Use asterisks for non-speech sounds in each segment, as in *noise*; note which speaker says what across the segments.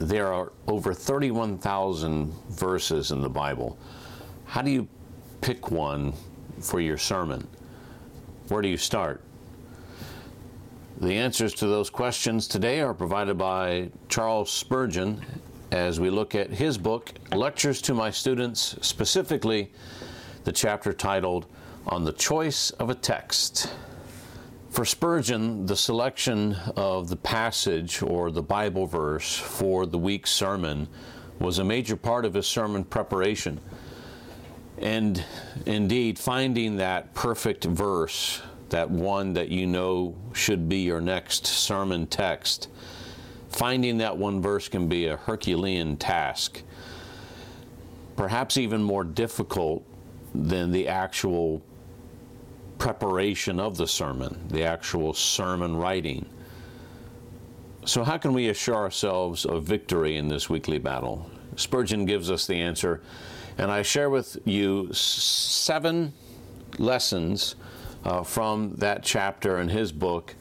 Speaker 1: there are over 31,000 verses in the Bible. How do you pick one for your sermon? Where do you start? The answers to those questions today are provided by Charles Spurgeon as we look at his book, Lectures to My Students, specifically the chapter titled On the Choice of a Text. For Spurgeon, the selection of the passage or the Bible verse for the week's sermon was a major part of his sermon preparation. And indeed, finding that perfect verse, that one that you know should be your next sermon text, finding that one verse can be a Herculean task, perhaps even more difficult than the actual preparation of the sermon, the actual sermon writing. So, how can we assure ourselves of victory in this weekly battle? Spurgeon gives us the answer, and I share with you seven lessons uh, from that chapter in his book,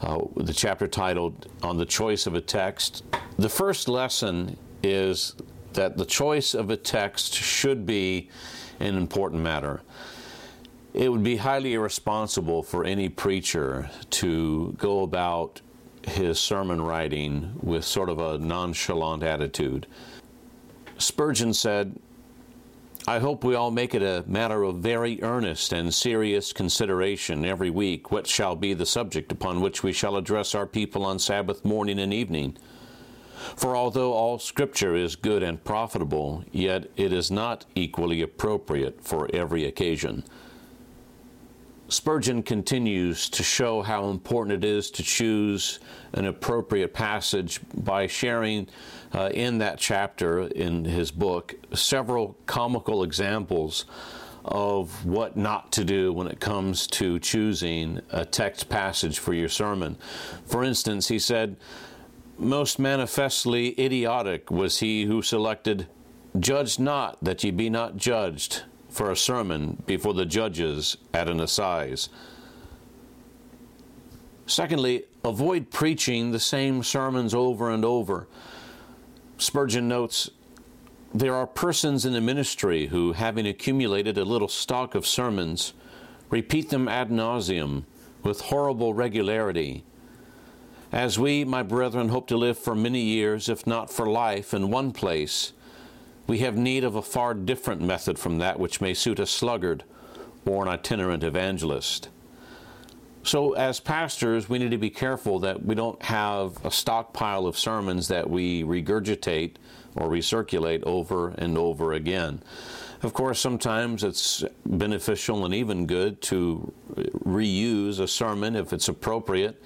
Speaker 1: uh, the chapter titled On the Choice of a Text. The first lesson is that the choice of a text should be an important matter it would be highly irresponsible for any preacher to go about his sermon writing with sort of a nonchalant attitude. Spurgeon said, I hope we all make it a matter of very earnest and serious consideration every week what shall be the subject upon which we shall address our people on Sabbath morning and evening. For although all Scripture is good and profitable, yet it is not equally appropriate for every occasion. Spurgeon continues to show how important it is to choose an appropriate passage by sharing uh, in that chapter in his book several comical examples of what not to do when it comes to choosing a text passage for your sermon. For instance, he said, Most manifestly idiotic was he who selected, Judge not that ye be not judged for a sermon before the judges at an assize. Secondly, avoid preaching the same sermons over and over. Spurgeon notes there are persons in the ministry who, having accumulated a little stock of sermons, repeat them ad nauseum with horrible regularity. As we, my brethren, hope to live for many years, if not for life, in one place, we have need of a far different method from that which may suit a sluggard or an itinerant evangelist. So, as pastors, we need to be careful that we don't have a stockpile of sermons that we regurgitate or recirculate over and over again. Of course, sometimes it's beneficial and even good to reuse a sermon if it's appropriate,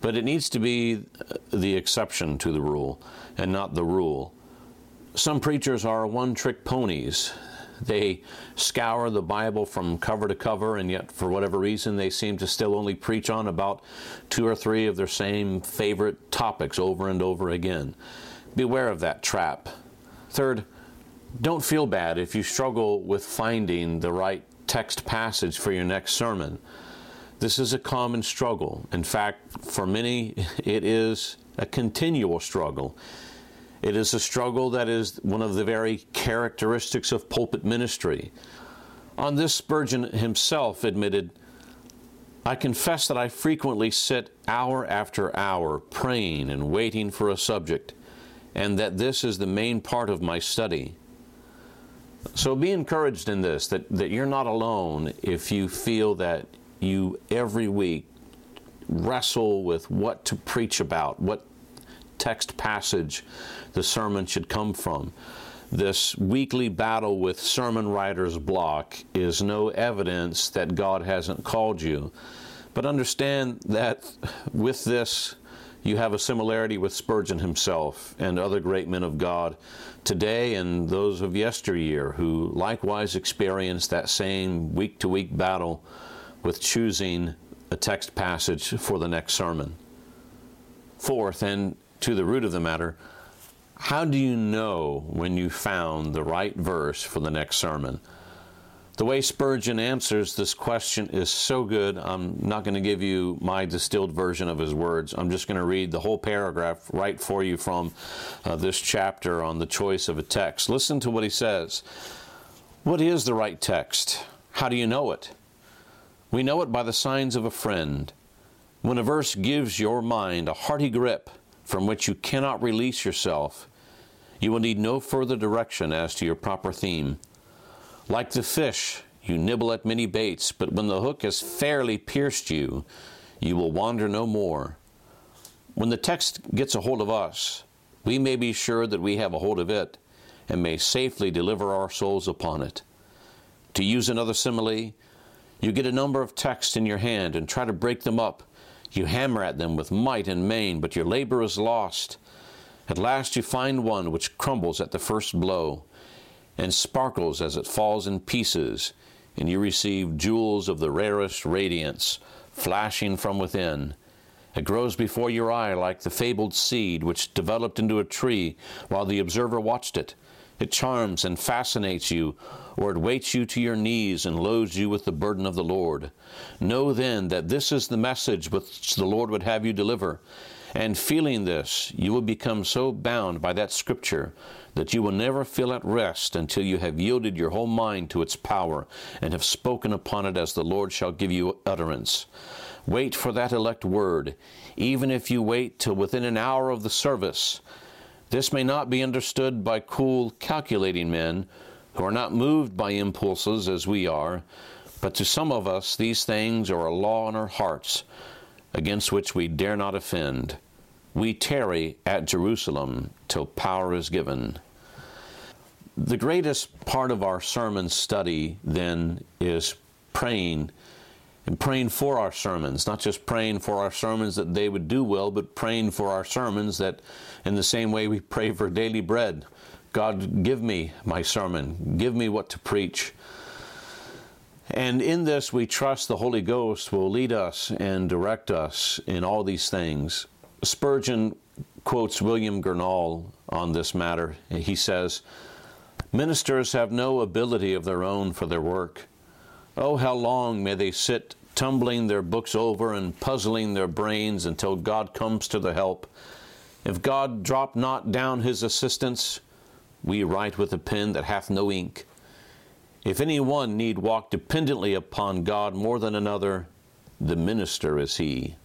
Speaker 1: but it needs to be the exception to the rule and not the rule. Some preachers are one trick ponies. They scour the Bible from cover to cover, and yet, for whatever reason, they seem to still only preach on about two or three of their same favorite topics over and over again. Beware of that trap. Third, don't feel bad if you struggle with finding the right text passage for your next sermon. This is a common struggle. In fact, for many, *laughs* it is a continual struggle. It is a struggle that is one of the very characteristics of pulpit ministry. On this, Spurgeon himself admitted, I confess that I frequently sit hour after hour praying and waiting for a subject, and that this is the main part of my study. So be encouraged in this, that, that you're not alone if you feel that you every week wrestle with what to preach about, what text passage the sermon should come from. This weekly battle with sermon writer's block is no evidence that God hasn't called you. But understand that with this, you have a similarity with Spurgeon himself and other great men of God today and those of yesteryear who likewise experienced that same week to week battle with choosing a text passage for the next sermon. Fourth, and to the root of the matter, how do you know when you found the right verse for the next sermon? The way Spurgeon answers this question is so good. I'm not going to give you my distilled version of his words. I'm just going to read the whole paragraph right for you from uh, this chapter on the choice of a text. Listen to what he says. What is the right text? How do you know it? We know it by the signs of a friend. When a verse gives your mind a hearty grip from which you cannot release yourself, you will need no further direction as to your proper theme. Like the fish, you nibble at many baits, but when the hook has fairly pierced you, you will wander no more. When the text gets a hold of us, we may be sure that we have a hold of it and may safely deliver our souls upon it. To use another simile, you get a number of texts in your hand and try to break them up. You hammer at them with might and main, but your labor is lost. At last you find one which crumbles at the first blow and sparkles as it falls in pieces, and you receive jewels of the rarest radiance flashing from within. It grows before your eye like the fabled seed which developed into a tree while the observer watched it. It charms and fascinates you, or it weights you to your knees and loads you with the burden of the Lord. Know then that this is the message which the Lord would have you deliver. And feeling this, you will become so bound by that scripture that you will never feel at rest until you have yielded your whole mind to its power and have spoken upon it as the Lord shall give you utterance. Wait for that elect word, even if you wait till within an hour of the service. This may not be understood by cool, calculating men who are not moved by impulses as we are, but to some of us these things are a law in our hearts against which we dare not offend. We tarry at Jerusalem till power is given. The greatest part of our sermon study then is praying and praying for our sermons, not just praying for our sermons that they would do well, but praying for our sermons that in the same way we pray for daily bread. God, give me my sermon, give me what to preach. And in this, we trust the Holy Ghost will lead us and direct us in all these things. Spurgeon quotes William Gurnall on this matter. He says, Ministers have no ability of their own for their work. Oh, how long may they sit tumbling their books over and puzzling their brains until God comes to the help. If God drop not down his assistance, we write with a pen that hath no ink. If any one need walk dependently upon God more than another, the minister is he.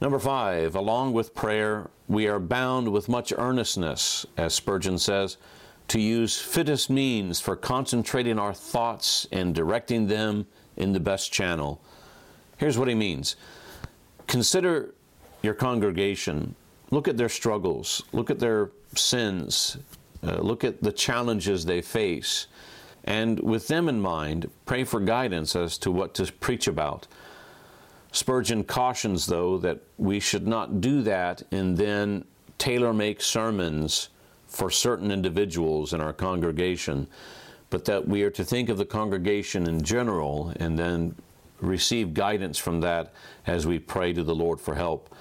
Speaker 1: Number five, along with prayer, we are bound with much earnestness, as Spurgeon says, to use fittest means for concentrating our thoughts and directing them in the best channel. Here's what he means. Consider your congregation, look at their struggles, look at their sins, uh, look at the challenges they face, and with them in mind, pray for guidance as to what to preach about. Spurgeon cautions, though, that we should not do that and then tailor make sermons for certain individuals in our congregation, but that we are to think of the congregation in general and then receive guidance from that as we pray to the Lord for help.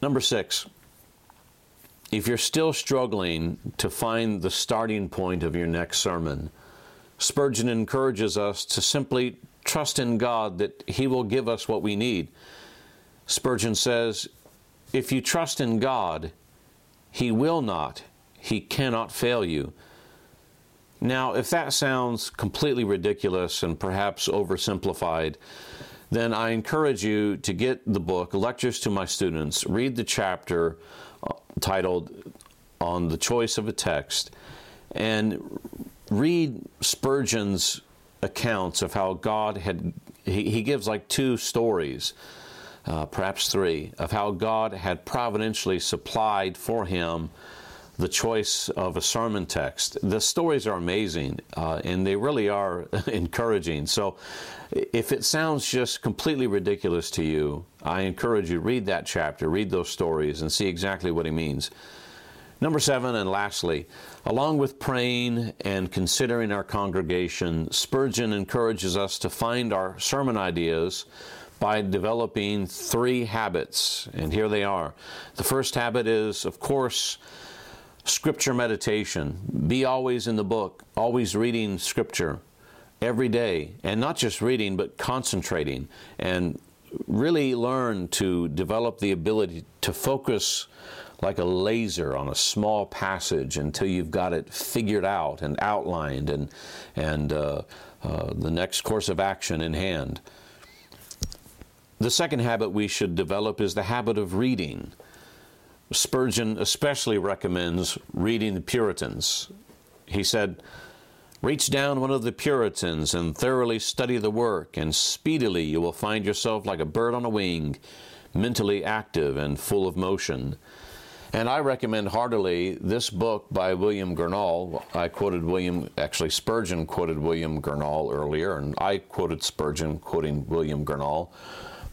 Speaker 1: Number six, if you're still struggling to find the starting point of your next sermon, Spurgeon encourages us to simply trust in God that He will give us what we need. Spurgeon says, If you trust in God, He will not, He cannot fail you. Now, if that sounds completely ridiculous and perhaps oversimplified, then I encourage you to get the book, Lectures to My Students, read the chapter uh, titled On the Choice of a Text, and read Spurgeon's accounts of how God had, he, he gives like two stories, uh, perhaps three, of how God had providentially supplied for him the choice of a sermon text. The stories are amazing uh, and they really are *laughs* encouraging. So, if it sounds just completely ridiculous to you, I encourage you read that chapter, read those stories, and see exactly what he means. Number seven, and lastly, along with praying and considering our congregation, Spurgeon encourages us to find our sermon ideas by developing three habits. And here they are. The first habit is, of course, Scripture meditation. Be always in the book, always reading Scripture every day, and not just reading, but concentrating and really learn to develop the ability to focus like a laser on a small passage until you've got it figured out and outlined and, and uh, uh, the next course of action in hand. The second habit we should develop is the habit of reading. Spurgeon especially recommends reading the Puritans. He said, Reach down one of the Puritans and thoroughly study the work, and speedily you will find yourself like a bird on a wing, mentally active and full of motion. And I recommend heartily this book by William Gurnall. I quoted William, actually, Spurgeon quoted William Gurnall earlier, and I quoted Spurgeon quoting William Gurnall.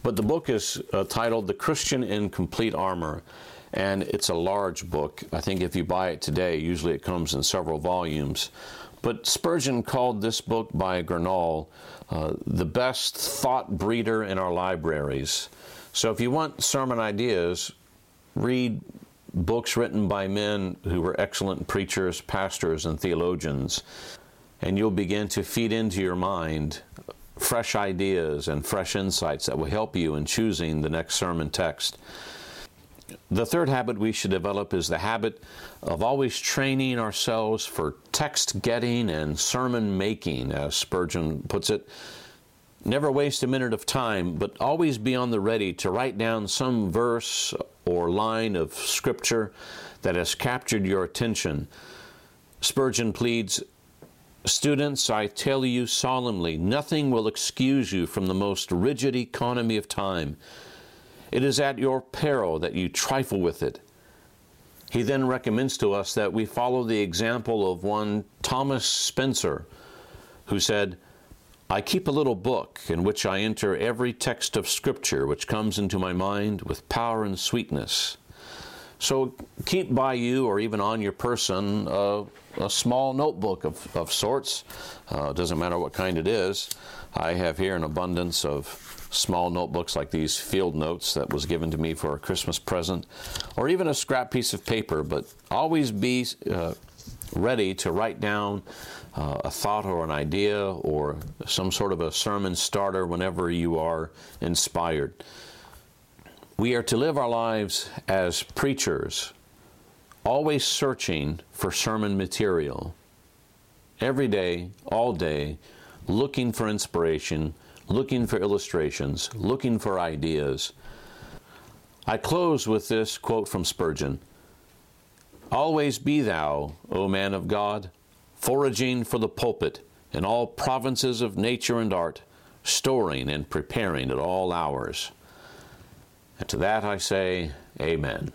Speaker 1: But the book is uh, titled The Christian in Complete Armor, and it's a large book. I think if you buy it today, usually it comes in several volumes. But Spurgeon called this book by Gurnall uh, the best thought breeder in our libraries. So if you want sermon ideas, read books written by men who were excellent preachers, pastors, and theologians, and you'll begin to feed into your mind fresh ideas and fresh insights that will help you in choosing the next sermon text. The third habit we should develop is the habit of always training ourselves for text getting and sermon making, as Spurgeon puts it. Never waste a minute of time, but always be on the ready to write down some verse or line of Scripture that has captured your attention. Spurgeon pleads, Students, I tell you solemnly, nothing will excuse you from the most rigid economy of time. It is at your peril that you trifle with it. He then recommends to us that we follow the example of one Thomas Spencer, who said, I keep a little book in which I enter every text of Scripture which comes into my mind with power and sweetness. So keep by you or even on your person uh, a small notebook of, of sorts. Uh, doesn't matter what kind it is. I have here an abundance of small notebooks like these field notes that was given to me for a Christmas present, or even a scrap piece of paper, but always be uh, ready to write down uh, a thought or an idea or some sort of a sermon starter whenever you are inspired. We are to live our lives as preachers, always searching for sermon material. Every day, all day, looking for inspiration, looking for illustrations, looking for ideas. I close with this quote from Spurgeon Always be thou, O man of God, foraging for the pulpit in all provinces of nature and art, storing and preparing at all hours. And to that I say, Amen.